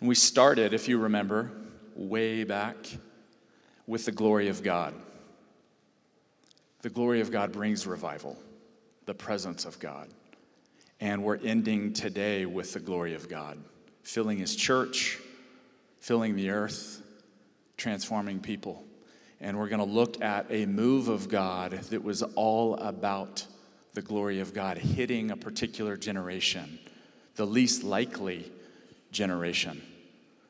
And we started, if you remember, way back with the glory of God. The glory of God brings revival, the presence of God. And we're ending today with the glory of God, filling his church, filling the earth, transforming people. And we're going to look at a move of God that was all about the glory of God hitting a particular generation, the least likely generation.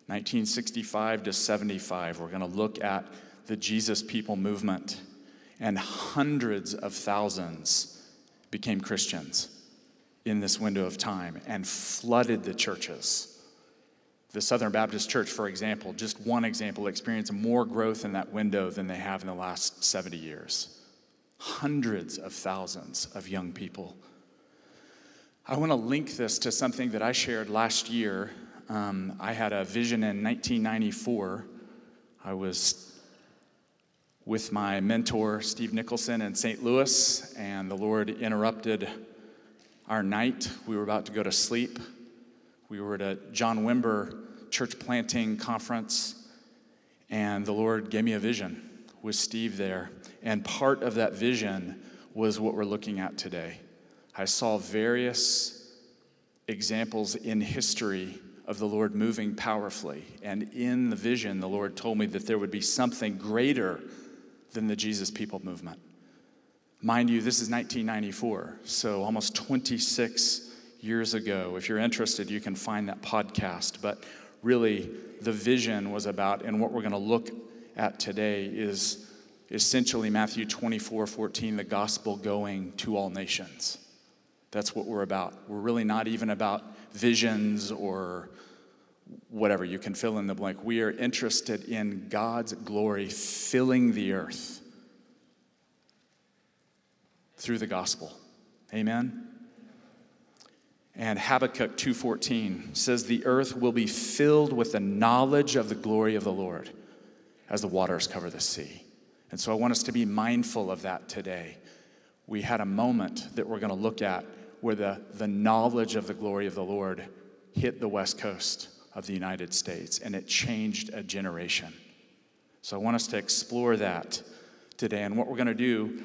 1965 to 75, we're going to look at the Jesus People movement, and hundreds of thousands became Christians in this window of time and flooded the churches. The Southern Baptist Church, for example, just one example, experienced more growth in that window than they have in the last 70 years. Hundreds of thousands of young people. I want to link this to something that I shared last year. Um, I had a vision in 1994. I was with my mentor, Steve Nicholson, in St. Louis, and the Lord interrupted our night. We were about to go to sleep. We were at a John Wimber church planting conference, and the Lord gave me a vision with Steve there. And part of that vision was what we're looking at today. I saw various examples in history of the Lord moving powerfully. And in the vision, the Lord told me that there would be something greater than the Jesus People movement. Mind you, this is 1994, so almost 26 years ago. If you're interested, you can find that podcast. But really, the vision was about, and what we're going to look at today is essentially Matthew 24 14, the gospel going to all nations. That's what we're about. We're really not even about visions or whatever. You can fill in the blank. We are interested in God's glory filling the earth through the gospel. Amen. And Habakkuk 2:14 says the earth will be filled with the knowledge of the glory of the Lord as the waters cover the sea. And so I want us to be mindful of that today. We had a moment that we're going to look at where the, the knowledge of the glory of the Lord hit the west coast of the United States and it changed a generation. So I want us to explore that today. And what we're going to do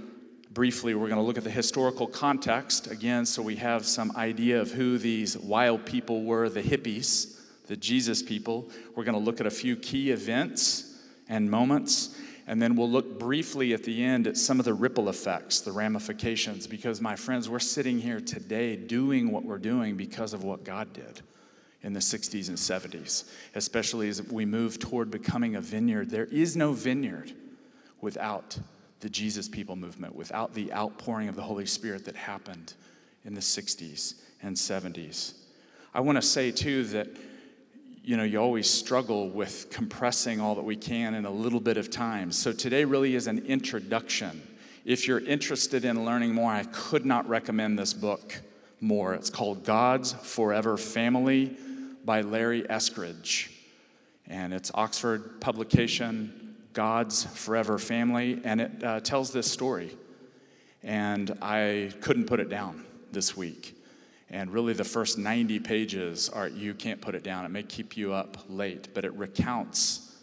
briefly, we're going to look at the historical context again, so we have some idea of who these wild people were the hippies, the Jesus people. We're going to look at a few key events and moments. And then we'll look briefly at the end at some of the ripple effects, the ramifications, because my friends, we're sitting here today doing what we're doing because of what God did in the 60s and 70s, especially as we move toward becoming a vineyard. There is no vineyard without the Jesus People movement, without the outpouring of the Holy Spirit that happened in the 60s and 70s. I want to say, too, that you know, you always struggle with compressing all that we can in a little bit of time. So today really is an introduction. If you're interested in learning more, I could not recommend this book more. It's called God's Forever Family by Larry Eskridge. And it's Oxford publication, God's Forever Family, and it uh, tells this story. And I couldn't put it down this week. And really, the first 90 pages are you can't put it down. It may keep you up late, but it recounts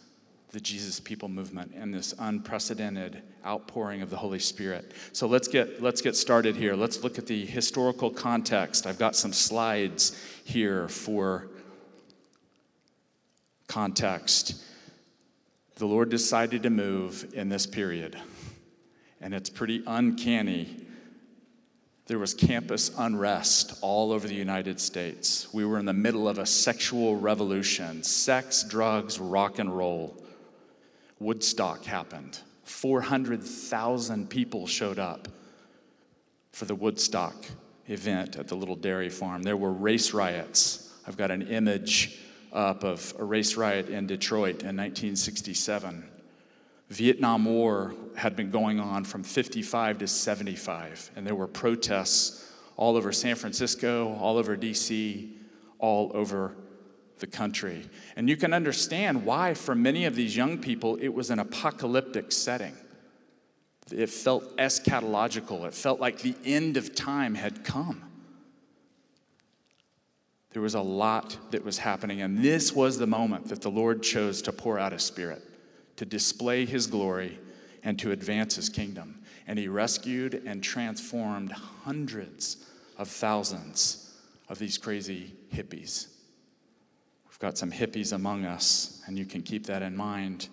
the Jesus people movement and this unprecedented outpouring of the Holy Spirit. So let's get let's get started here. Let's look at the historical context. I've got some slides here for context the Lord decided to move in this period. And it's pretty uncanny. There was campus unrest all over the United States. We were in the middle of a sexual revolution sex, drugs, rock and roll. Woodstock happened. 400,000 people showed up for the Woodstock event at the little dairy farm. There were race riots. I've got an image up of a race riot in Detroit in 1967. Vietnam War had been going on from 55 to 75, and there were protests all over San Francisco, all over DC, all over the country. And you can understand why, for many of these young people, it was an apocalyptic setting. It felt eschatological, it felt like the end of time had come. There was a lot that was happening, and this was the moment that the Lord chose to pour out His Spirit, to display His glory, and to advance His kingdom. And He rescued and transformed hundreds of thousands of these crazy hippies. We've got some hippies among us, and you can keep that in mind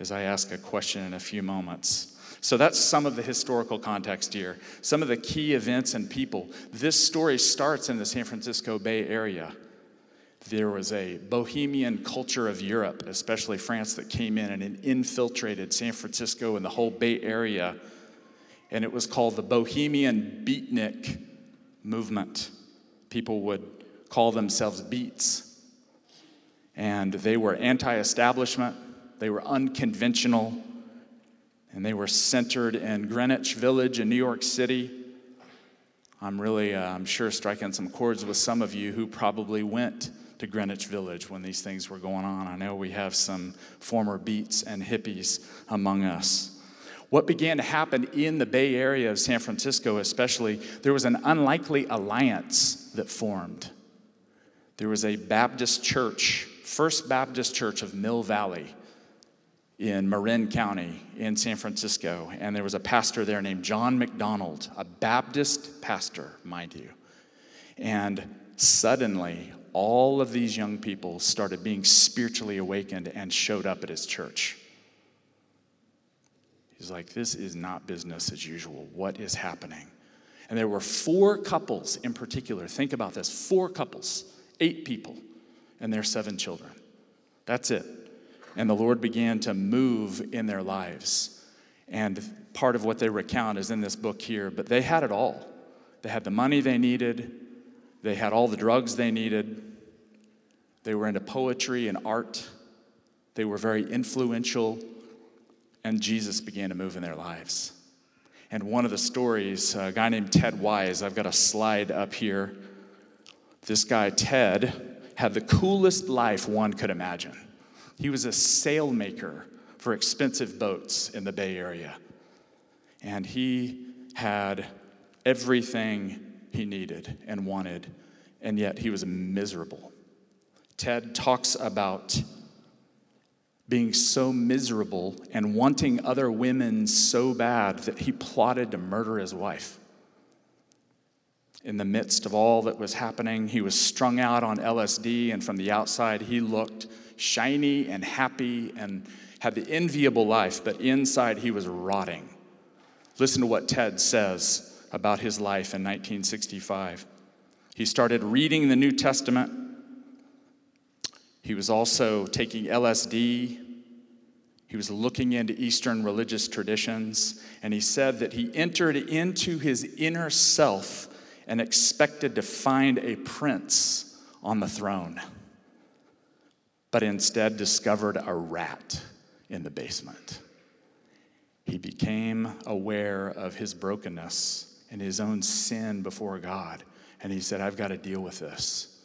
as I ask a question in a few moments. So that's some of the historical context here, some of the key events and people. This story starts in the San Francisco Bay Area. There was a bohemian culture of Europe, especially France, that came in and infiltrated San Francisco and the whole Bay Area. And it was called the Bohemian Beatnik movement. People would call themselves beats. And they were anti establishment, they were unconventional, and they were centered in Greenwich Village in New York City. I'm really, uh, I'm sure, striking some chords with some of you who probably went to Greenwich Village when these things were going on. I know we have some former beats and hippies among us. What began to happen in the Bay Area of San Francisco, especially, there was an unlikely alliance that formed. There was a Baptist church, First Baptist Church of Mill Valley in Marin County in San Francisco, and there was a pastor there named John McDonald, a Baptist pastor, mind you. And suddenly, all of these young people started being spiritually awakened and showed up at his church. He's like, This is not business as usual. What is happening? And there were four couples in particular. Think about this four couples, eight people, and their seven children. That's it and the Lord began to move in their lives. And part of what they recount is in this book here, but they had it all. They had the money they needed, they had all the drugs they needed, they were into poetry and art, they were very influential, and Jesus began to move in their lives. And one of the stories, a guy named Ted Wise, I've got a slide up here. This guy, Ted, had the coolest life one could imagine. He was a sailmaker for expensive boats in the Bay Area. And he had everything he needed and wanted, and yet he was miserable. Ted talks about being so miserable and wanting other women so bad that he plotted to murder his wife. In the midst of all that was happening, he was strung out on LSD, and from the outside, he looked shiny and happy and had the enviable life, but inside he was rotting. Listen to what Ted says about his life in 1965. He started reading the New Testament. He was also taking LSD. He was looking into Eastern religious traditions. And he said that he entered into his inner self and expected to find a prince on the throne but instead discovered a rat in the basement. He became aware of his brokenness and his own sin before God, and he said, I've got to deal with this.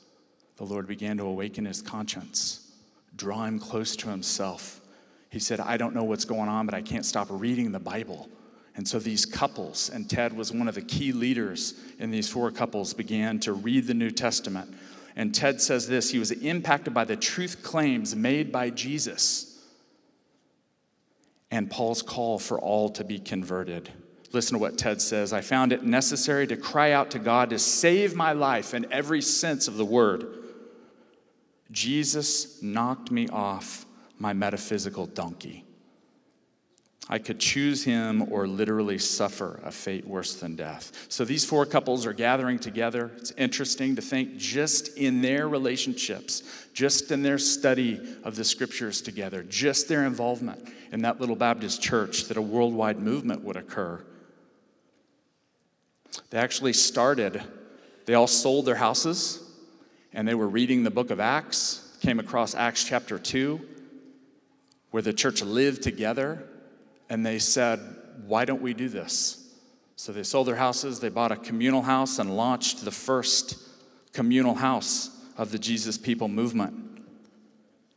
The Lord began to awaken his conscience, draw him close to himself. He said, I don't know what's going on, but I can't stop reading the Bible. And so these couples, and Ted was one of the key leaders in these four couples, began to read the New Testament and Ted says this he was impacted by the truth claims made by Jesus and Paul's call for all to be converted. Listen to what Ted says. I found it necessary to cry out to God to save my life in every sense of the word. Jesus knocked me off my metaphysical donkey. I could choose him or literally suffer a fate worse than death. So these four couples are gathering together. It's interesting to think just in their relationships, just in their study of the scriptures together, just their involvement in that little Baptist church, that a worldwide movement would occur. They actually started, they all sold their houses and they were reading the book of Acts, came across Acts chapter 2, where the church lived together and they said, Why don't we do this? So they sold their houses, they bought a communal house, and launched the first communal house of the Jesus People movement.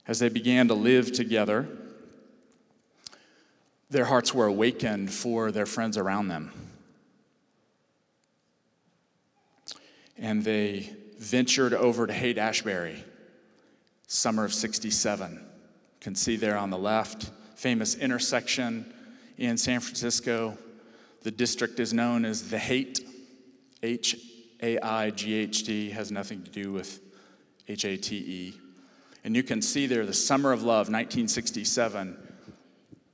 As they began to live together, their hearts were awakened for their friends around them. And they ventured over to Haight Ashbury, summer of 67. You can see there on the left, famous intersection in San Francisco. The district is known as the Haight, H A I G H T, has nothing to do with H A T E. And you can see there the Summer of Love, 1967.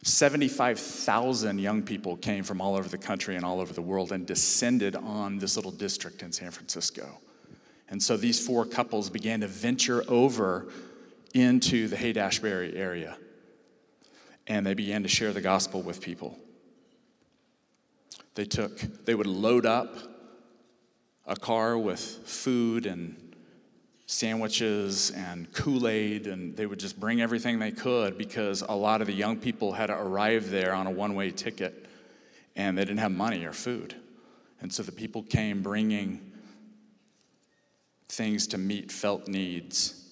75,000 young people came from all over the country and all over the world and descended on this little district in San Francisco. And so these four couples began to venture over into the Haight Ashbury area. And they began to share the gospel with people. They took, they would load up a car with food and sandwiches and Kool Aid, and they would just bring everything they could because a lot of the young people had arrived there on a one way ticket and they didn't have money or food. And so the people came bringing things to meet felt needs.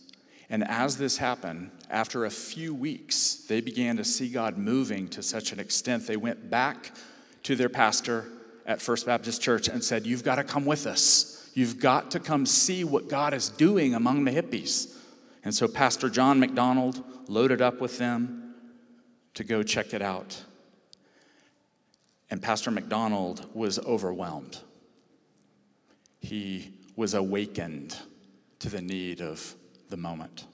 And as this happened, after a few weeks, they began to see God moving to such an extent they went back to their pastor at First Baptist Church and said, You've got to come with us. You've got to come see what God is doing among the hippies. And so Pastor John McDonald loaded up with them to go check it out. And Pastor McDonald was overwhelmed. He was awakened to the need of the moment.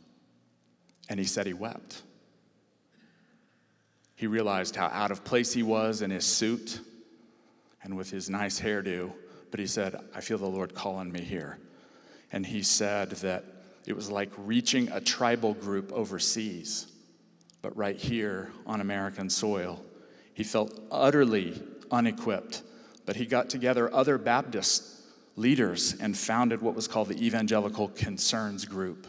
And he said he wept. He realized how out of place he was in his suit and with his nice hairdo but he said, I feel the Lord calling me here. And he said that it was like reaching a tribal group overseas, but right here on American soil. He felt utterly unequipped, but he got together other Baptist leaders and founded what was called the Evangelical Concerns Group.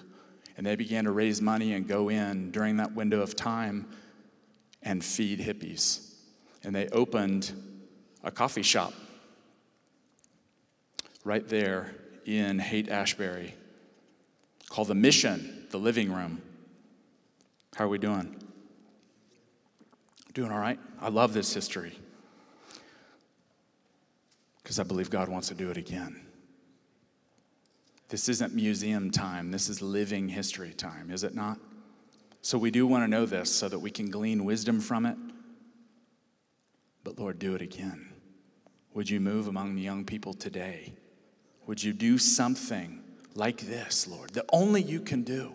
And they began to raise money and go in during that window of time and feed hippies. And they opened a coffee shop right there in Haight Ashbury called The Mission, the Living Room. How are we doing? Doing all right? I love this history because I believe God wants to do it again. This isn't museum time, this is living history time, is it not? So we do want to know this so that we can glean wisdom from it. But Lord, do it again. Would you move among the young people today? Would you do something like this, Lord, that only you can do?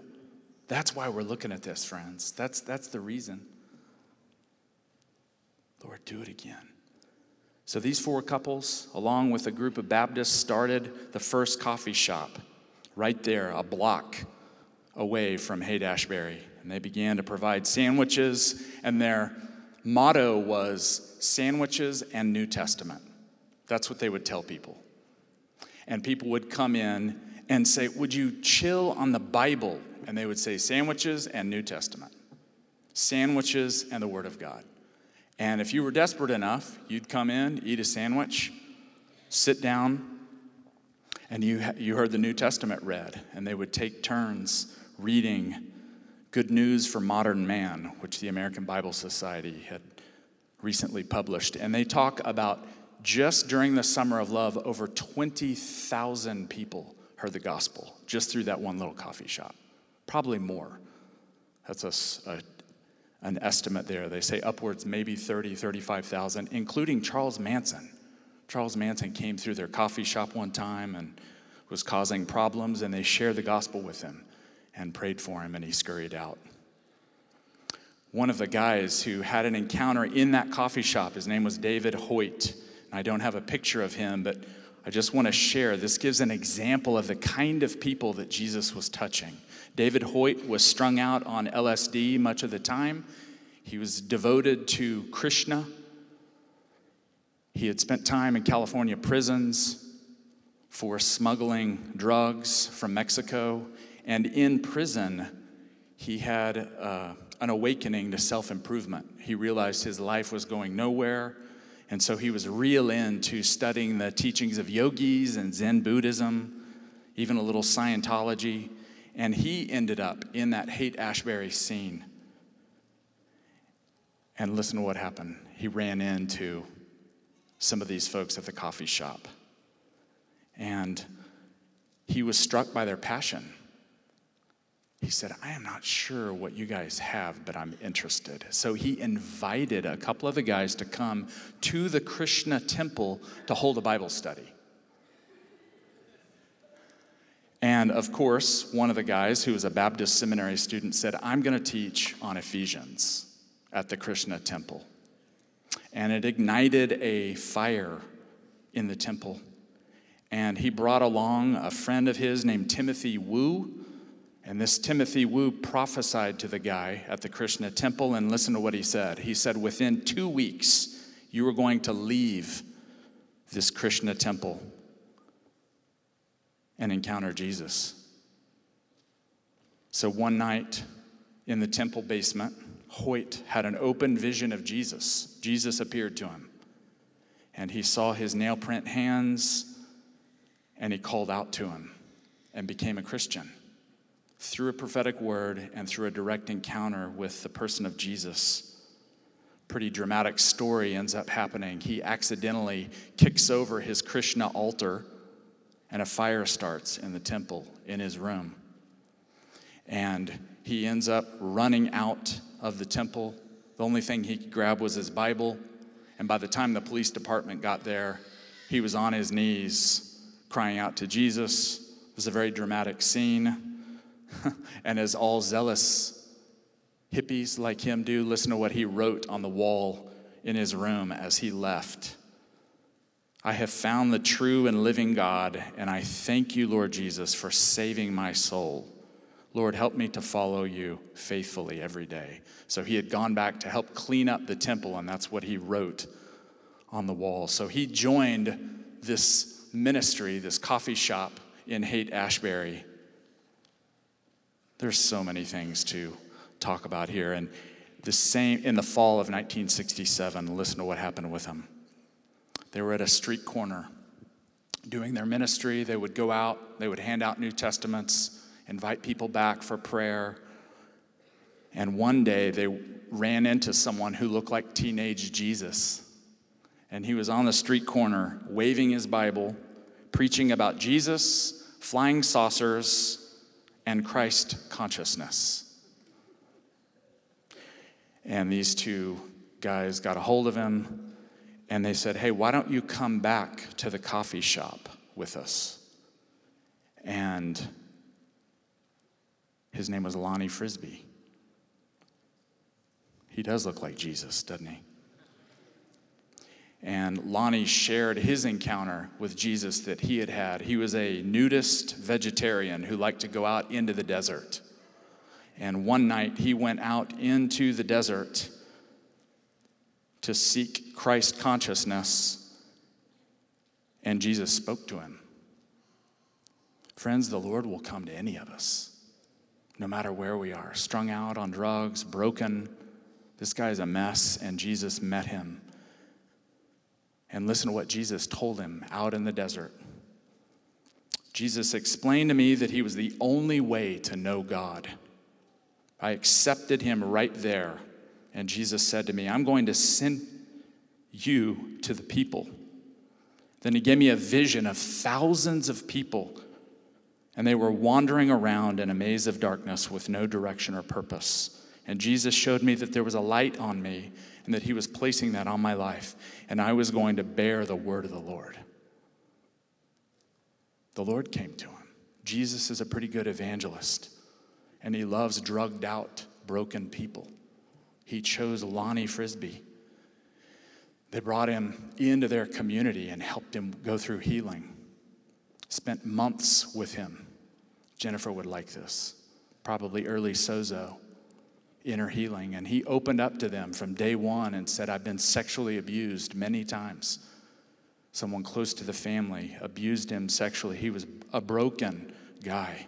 That's why we're looking at this, friends. That's, that's the reason. Lord, do it again. So these four couples, along with a group of Baptists, started the first coffee shop right there, a block away from Haight Ashbury. And they began to provide sandwiches, and their motto was sandwiches and New Testament. That's what they would tell people and people would come in and say, Would you chill on the Bible? And they would say, Sandwiches and New Testament, sandwiches and the Word of God. And if you were desperate enough, you'd come in, eat a sandwich, sit down, and you, you heard the New Testament read. And they would take turns reading Good News for Modern Man, which the American Bible Society had recently published. And they talk about just during the summer of love, over 20,000 people heard the gospel just through that one little coffee shop. Probably more. That's a, a an estimate there. They say upwards, maybe 30, 35,000, including Charles Manson. Charles Manson came through their coffee shop one time and was causing problems, and they shared the gospel with him and prayed for him, and he scurried out. One of the guys who had an encounter in that coffee shop, his name was David Hoyt. I don't have a picture of him, but I just want to share. This gives an example of the kind of people that Jesus was touching. David Hoyt was strung out on LSD much of the time. He was devoted to Krishna. He had spent time in California prisons for smuggling drugs from Mexico. And in prison, he had uh, an awakening to self improvement. He realized his life was going nowhere. And so he was real into studying the teachings of yogis and Zen Buddhism, even a little Scientology. And he ended up in that Haight Ashbury scene. And listen to what happened. He ran into some of these folks at the coffee shop. And he was struck by their passion. He said, I am not sure what you guys have, but I'm interested. So he invited a couple of the guys to come to the Krishna temple to hold a Bible study. And of course, one of the guys who was a Baptist seminary student said, I'm going to teach on Ephesians at the Krishna temple. And it ignited a fire in the temple. And he brought along a friend of his named Timothy Wu. And this Timothy Wu prophesied to the guy at the Krishna temple, and listen to what he said. He said, Within two weeks, you are going to leave this Krishna temple and encounter Jesus. So one night in the temple basement, Hoyt had an open vision of Jesus. Jesus appeared to him, and he saw his nail print hands, and he called out to him and became a Christian through a prophetic word and through a direct encounter with the person of Jesus. Pretty dramatic story ends up happening. He accidentally kicks over his Krishna altar and a fire starts in the temple in his room. And he ends up running out of the temple. The only thing he could grab was his Bible. And by the time the police department got there, he was on his knees crying out to Jesus. It was a very dramatic scene. and as all zealous hippies like him do, listen to what he wrote on the wall in his room as he left. I have found the true and living God, and I thank you, Lord Jesus, for saving my soul. Lord, help me to follow you faithfully every day. So he had gone back to help clean up the temple, and that's what he wrote on the wall. So he joined this ministry, this coffee shop in Haight Ashbury. There's so many things to talk about here. And the same in the fall of 1967, listen to what happened with him. They were at a street corner doing their ministry. They would go out, they would hand out New Testaments, invite people back for prayer. And one day they ran into someone who looked like teenage Jesus. And he was on the street corner waving his Bible, preaching about Jesus, flying saucers, and Christ consciousness. And these two guys got a hold of him, and they said, Hey, why don't you come back to the coffee shop with us? And his name was Lonnie Frisbee. He does look like Jesus, doesn't he? And Lonnie shared his encounter with Jesus that he had had. He was a nudist vegetarian who liked to go out into the desert. And one night he went out into the desert to seek Christ consciousness, and Jesus spoke to him. Friends, the Lord will come to any of us, no matter where we are, strung out on drugs, broken. This guy is a mess, and Jesus met him. And listen to what Jesus told him out in the desert. Jesus explained to me that he was the only way to know God. I accepted him right there and Jesus said to me, I'm going to send you to the people. Then he gave me a vision of thousands of people, and they were wandering around in a maze of darkness with no direction or purpose. And Jesus showed me that there was a light on me and that he was placing that on my life, and I was going to bear the word of the Lord. The Lord came to him. Jesus is a pretty good evangelist, and he loves drugged out, broken people he chose Lonnie Frisbee. They brought him into their community and helped him go through healing. Spent months with him. Jennifer would like this. Probably early sozo, inner healing. And he opened up to them from day one and said, I've been sexually abused many times. Someone close to the family abused him sexually. He was a broken guy.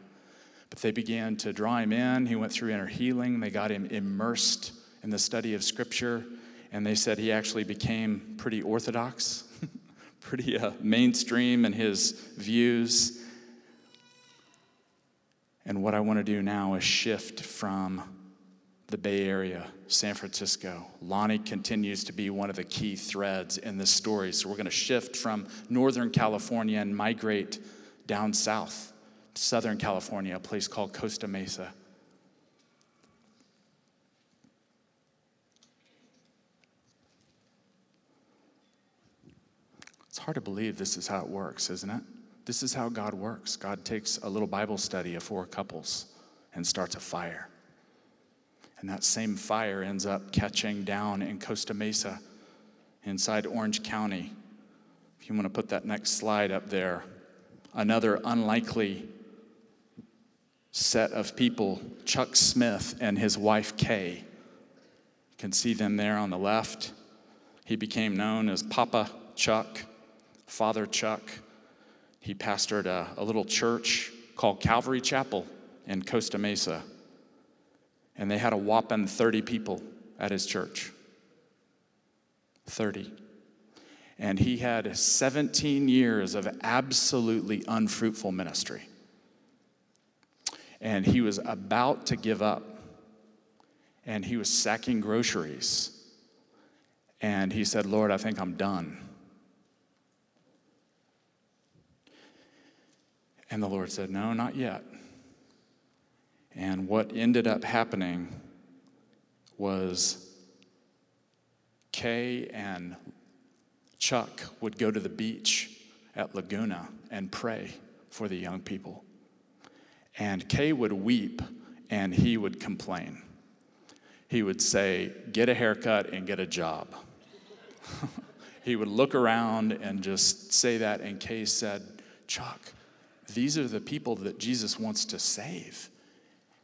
But they began to draw him in. He went through inner healing. They got him immersed in the study of Scripture, and they said he actually became pretty orthodox, pretty uh, mainstream in his views. And what I want to do now is shift from the Bay Area, San Francisco. Lonnie continues to be one of the key threads in this story. So we're going to shift from Northern California and migrate down south to Southern California, a place called Costa Mesa. It's hard to believe this is how it works, isn't it? This is how God works. God takes a little Bible study of four couples and starts a fire. And that same fire ends up catching down in Costa Mesa inside Orange County. If you want to put that next slide up there, another unlikely set of people Chuck Smith and his wife Kay. You can see them there on the left. He became known as Papa Chuck, Father Chuck. He pastored a, a little church called Calvary Chapel in Costa Mesa. And they had a whopping 30 people at his church. 30. And he had 17 years of absolutely unfruitful ministry. And he was about to give up. And he was sacking groceries. And he said, Lord, I think I'm done. And the Lord said, No, not yet. And what ended up happening was Kay and Chuck would go to the beach at Laguna and pray for the young people. And Kay would weep and he would complain. He would say, Get a haircut and get a job. he would look around and just say that. And Kay said, Chuck, these are the people that Jesus wants to save.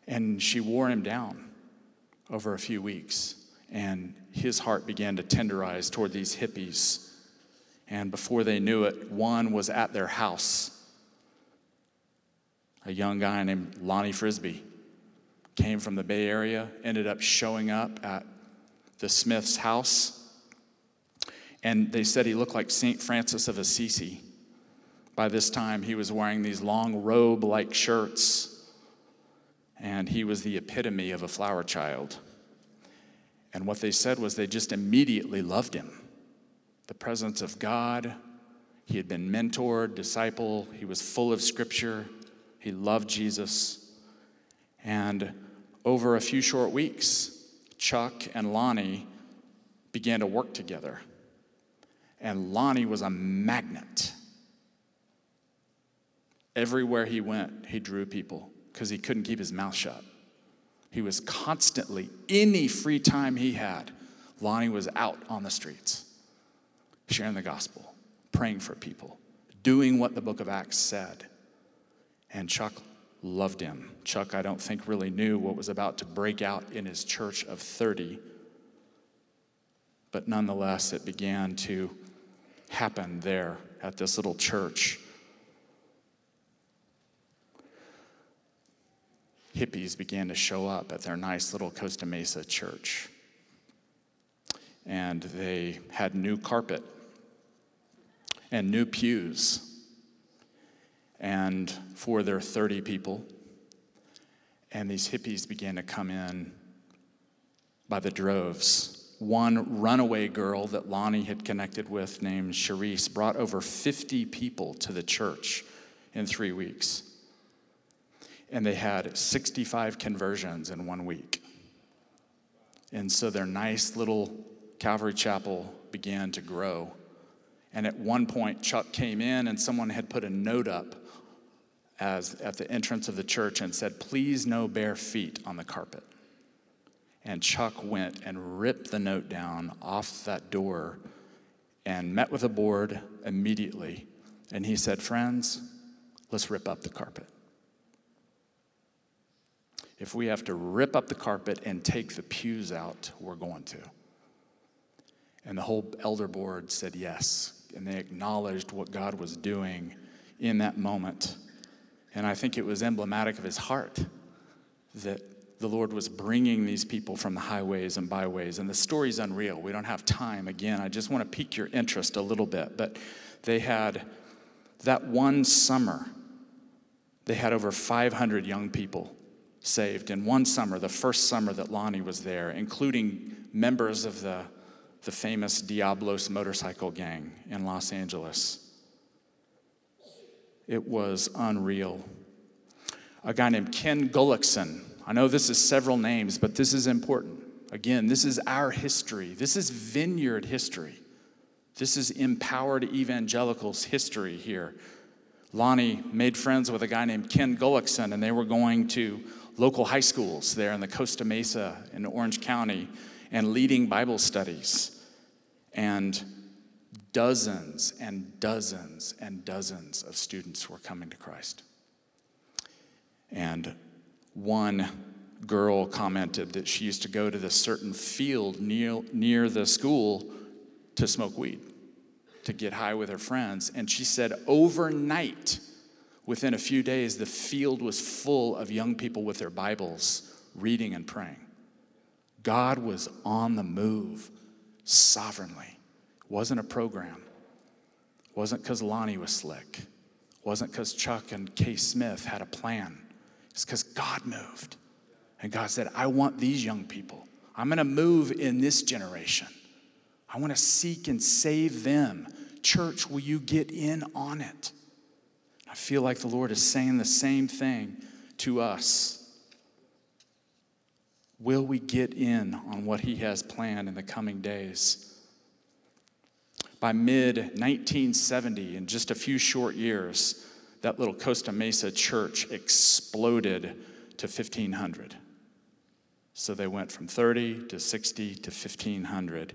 And she wore him down over a few weeks. And his heart began to tenderize toward these hippies. And before they knew it, one was at their house. A young guy named Lonnie Frisbee came from the Bay Area, ended up showing up at the Smith's house. And they said he looked like St. Francis of Assisi. By this time, he was wearing these long robe like shirts and he was the epitome of a flower child. And what they said was they just immediately loved him. The presence of God, he had been mentored, disciple, he was full of scripture, he loved Jesus. And over a few short weeks, Chuck and Lonnie began to work together. And Lonnie was a magnet. Everywhere he went, he drew people because he couldn't keep his mouth shut. He was constantly, any free time he had, Lonnie was out on the streets, sharing the gospel, praying for people, doing what the book of Acts said. And Chuck loved him. Chuck, I don't think, really knew what was about to break out in his church of 30. But nonetheless, it began to happen there at this little church hippies began to show up at their nice little Costa Mesa church. And they had new carpet and new pews. And for their 30 people, and these hippies began to come in by the droves. One runaway girl that Lonnie had connected with, named Charisse, brought over 50 people to the church in three weeks and they had 65 conversions in one week. And so their nice little Calvary Chapel began to grow. And at one point, Chuck came in and someone had put a note up as, at the entrance of the church and said, Please no bare feet on the carpet. And Chuck went and ripped the note down off that door and met with the board immediately. And he said, Friends, let's rip up the carpet if we have to rip up the carpet and take the pews out, we're going to. And the whole elder board said yes. And they acknowledged what God was doing in that moment. And I think it was emblematic of his heart that the Lord was bringing these people from the highways and byways. And the story's unreal. We don't have time. Again, I just want to pique your interest a little bit. But they had that one summer, they had over 500 young people saved in one summer, the first summer that Lonnie was there, including members of the, the famous Diablos motorcycle gang in Los Angeles. It was unreal. a guy named Ken Gullikson. I know this is several names, but this is important. Again, this is our history. This is vineyard history. This is empowered evangelicals history here. Lonnie made friends with a guy named Ken Gullikson, and they were going to local high schools there in the Costa Mesa in Orange County and leading Bible studies. And dozens and dozens and dozens of students were coming to Christ. And one girl commented that she used to go to this certain field near, near the school to smoke weed, to get high with her friends. And she said, overnight, within a few days, the field was full of young people with their Bibles reading and praying. God was on the move sovereignly. Wasn't a program. Wasn't because Lonnie was slick. Wasn't because Chuck and Kay Smith had a plan. It's because God moved. And God said, I want these young people. I'm going to move in this generation. I want to seek and save them. Church, will you get in on it? I feel like the Lord is saying the same thing to us. Will we get in on what He has planned in the coming days? By mid 1970, in just a few short years, that little Costa Mesa church exploded to 1,500. So they went from 30 to 60 to 1,500.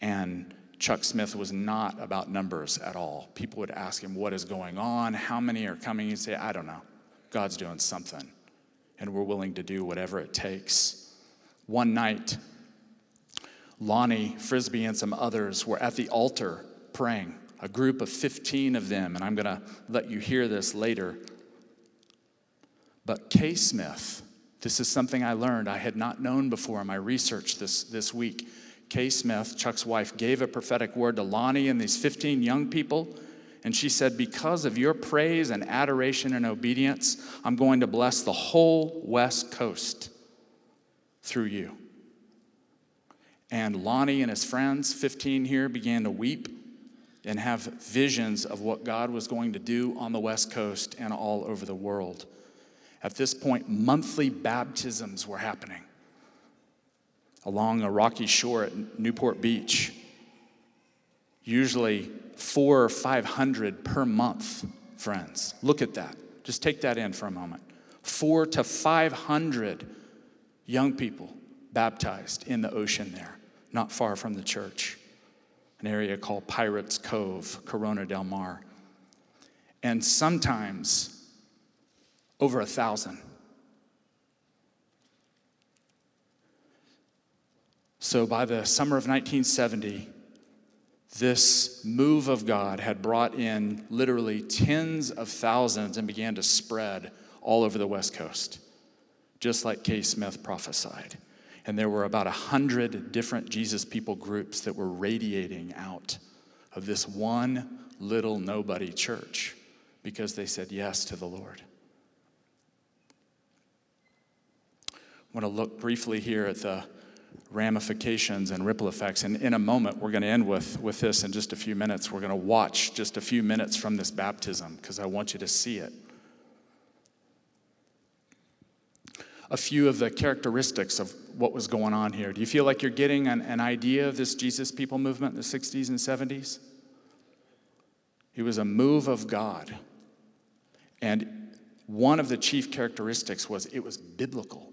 And Chuck Smith was not about numbers at all. People would ask him, What is going on? How many are coming? He'd say, I don't know. God's doing something. And we're willing to do whatever it takes. One night, Lonnie Frisbee and some others were at the altar praying a group of 15 of them, and I'm going to let you hear this later. But Kay Smith, this is something I learned I had not known before in my research this, this week. Kay Smith, Chuck's wife, gave a prophetic word to Lonnie and these 15 young people. And she said, Because of your praise and adoration and obedience, I'm going to bless the whole West Coast through you. And Lonnie and his friends, 15 here, began to weep and have visions of what God was going to do on the West Coast and all over the world. At this point, monthly baptisms were happening along a rocky shore at Newport Beach. Usually four or 500 per month, friends. Look at that. Just take that in for a moment. Four to 500 young people baptized in the ocean there, not far from the church an area called Pirates Cove, Corona del Mar. And sometimes over a thousand. So by the summer of 1970, this move of God had brought in literally tens of thousands and began to spread all over the West Coast, just like Kay Smith prophesied and there were about a hundred different Jesus people groups that were radiating out of this one little nobody church because they said yes to the Lord. I want to look briefly here at the ramifications and ripple effects. And in a moment, we're going to end with, with this in just a few minutes. We're going to watch just a few minutes from this baptism because I want you to see it. a few of the characteristics of what was going on here. Do you feel like you're getting an, an idea of this Jesus people movement in the 60s and 70s? It was a move of God. And one of the chief characteristics was it was biblical.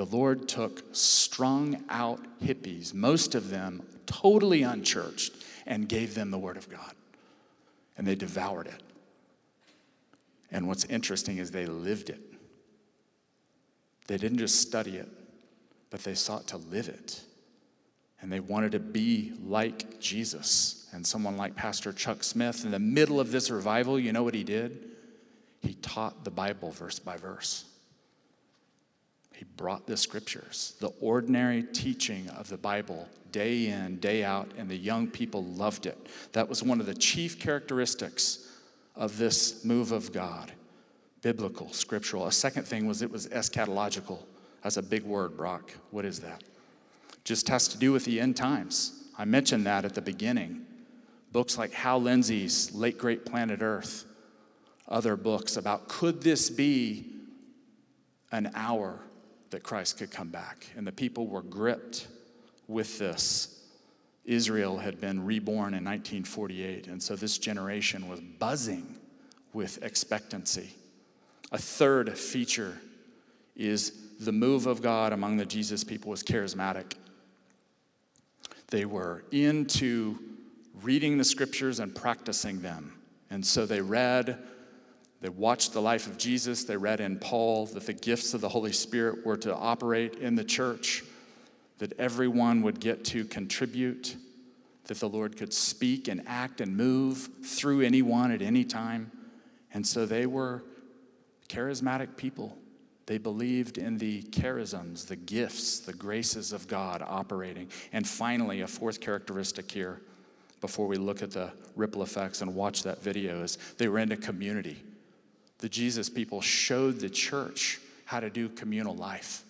The Lord took strung out hippies, most of them totally unchurched, and gave them the Word of God. And they devoured it. And what's interesting is they lived it. They didn't just study it, but they sought to live it. And they wanted to be like Jesus. And someone like Pastor Chuck Smith, in the middle of this revival, you know what he did? He taught the Bible verse by verse. He brought the scriptures, the ordinary teaching of the Bible, day in, day out, and the young people loved it. That was one of the chief characteristics of this move of God biblical, scriptural. A second thing was it was eschatological. That's a big word, Brock. What is that? Just has to do with the end times. I mentioned that at the beginning. Books like Hal Lindsey's Late Great Planet Earth, other books about could this be an hour that Christ could come back. And the people were gripped with this. Israel had been reborn in 1948, and so this generation was buzzing with expectancy. A third feature is the move of God among the Jesus people was charismatic. They were into reading the scriptures and practicing them. And so they read, they watched the life of Jesus, they read in Paul that the gifts of the Holy Spirit were to operate in the church, that everyone would get to contribute, that the Lord could speak and act and move through anyone at any time. And so they were charismatic people. They believed in the charisms, the gifts, the graces of God operating. And finally, a fourth characteristic here before we look at the ripple effects and watch that video is they were into community. The Jesus people showed the church how to do communal life,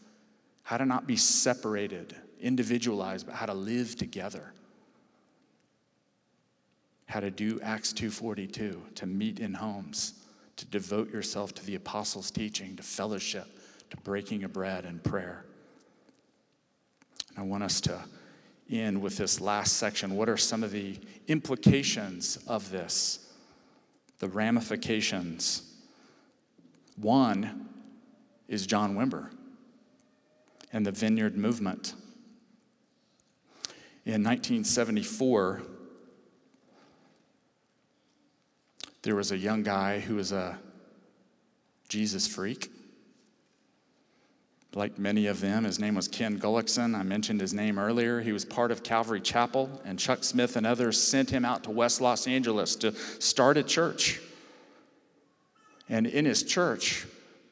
how to not be separated, individualized, but how to live together. How to do Acts 2:42, to meet in homes, to devote yourself to the apostles' teaching, to fellowship, to breaking of bread and prayer. And I want us to end with this last section. What are some of the implications of this? The ramifications. One is John Wimber and the Vineyard Movement. In 1974, there was a young guy who was a Jesus freak like many of them. His name was Ken Gulliksen. I mentioned his name earlier. He was part of Calvary Chapel, and Chuck Smith and others sent him out to West Los Angeles to start a church. And in his church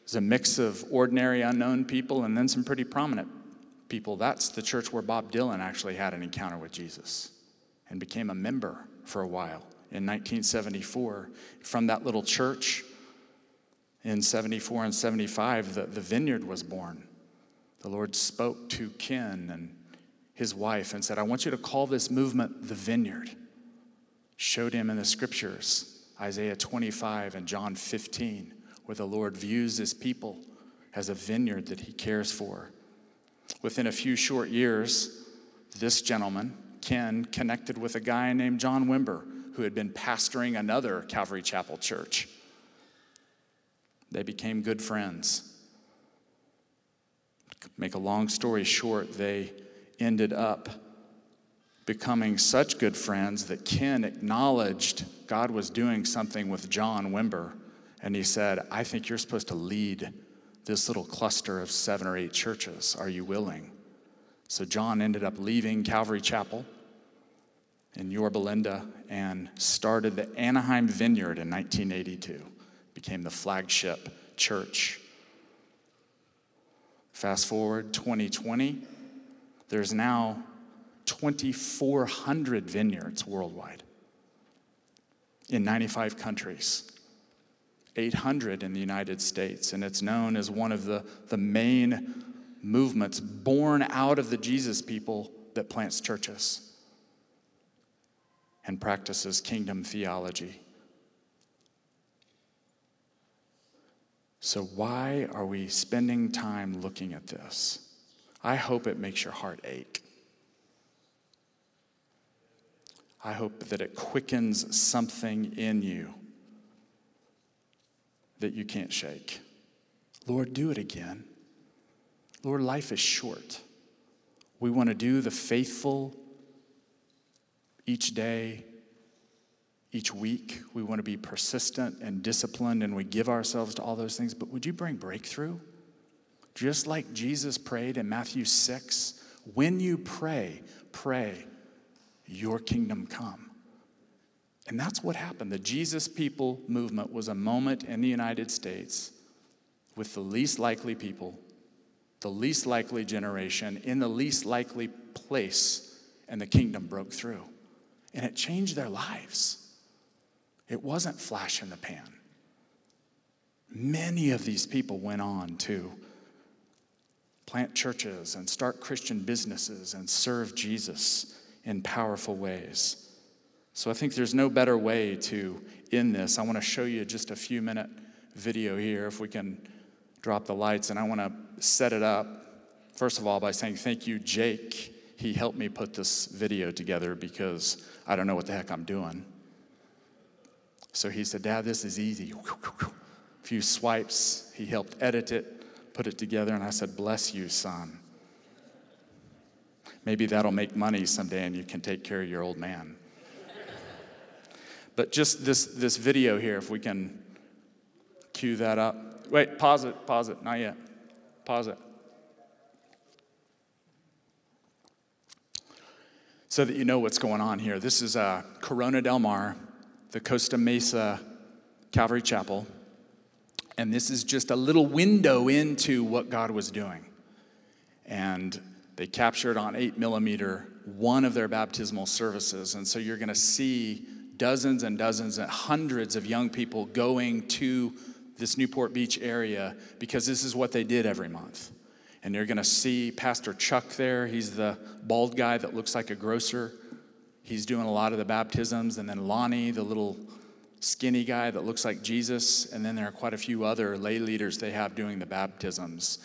is a mix of ordinary, unknown people and then some pretty prominent people. That's the church where Bob Dylan actually had an encounter with Jesus and became a member for a while in 1974. From that little church, in 74 and 75, the, the vineyard was born the Lord spoke to Ken and his wife and said, I want you to call this movement the vineyard. Showed him in the scriptures, Isaiah 25 and John 15, where the Lord views his people as a vineyard that he cares for. Within a few short years, this gentleman, Ken, connected with a guy named John Wimber, who had been pastoring another Calvary Chapel church. They became good friends. Make a long story short, they ended up becoming such good friends that Ken acknowledged God was doing something with John Wimber. And he said, I think you're supposed to lead this little cluster of seven or eight churches. Are you willing? So John ended up leaving Calvary Chapel in Yorba Linda and started the Anaheim Vineyard in 1982, became the flagship church Fast forward 2020, there's now 2,400 vineyards worldwide in 95 countries, 800 in the United States, and it's known as one of the, the main movements born out of the Jesus people that plants churches and practices kingdom theology. So, why are we spending time looking at this? I hope it makes your heart ache. I hope that it quickens something in you that you can't shake. Lord, do it again. Lord, life is short. We want to do the faithful each day, each week. We want to be persistent and disciplined, and we give ourselves to all those things. But would you bring breakthrough? Just like Jesus prayed in Matthew 6 when you pray, pray, your kingdom come. And that's what happened. The Jesus People movement was a moment in the United States with the least likely people, the least likely generation, in the least likely place, and the kingdom broke through. And it changed their lives. It wasn't flash in the pan. Many of these people went on to plant churches and start Christian businesses and serve Jesus in powerful ways. So I think there's no better way to end this. I want to show you just a few minute video here if we can drop the lights, and I want to set it up, first of all, by saying thank you, Jake. He helped me put this video together because I don't know what the heck I'm doing. So he said, Dad, this is easy. A few swipes. He helped edit it, put it together, and I said, Bless you, son. Maybe that'll make money someday and you can take care of your old man. but just this, this video here, if we can cue that up. Wait, pause it, pause it, not yet. Pause it. So that you know what's going on here. This is uh, Corona del Mar, the Costa Mesa Calvary Chapel. And this is just a little window into what God was doing. And they captured on 8 millimeter one of their baptismal services. And so you're going to see dozens and dozens and hundreds of young people going to this Newport Beach area because this is what they did every month. And you're going to see Pastor Chuck there. He's the bald guy that looks like a grocer. He's doing a lot of the baptisms. And then Lonnie, the little skinny guy that looks like Jesus. And then there are quite a few other lay leaders they have doing the baptisms.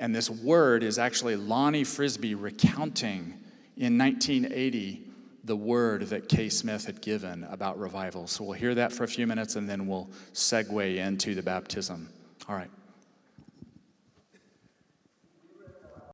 And this word is actually Lonnie Frisbee recounting in 1980 the word that Kay Smith had given about revival. So we'll hear that for a few minutes and then we'll segue into the baptism. All right.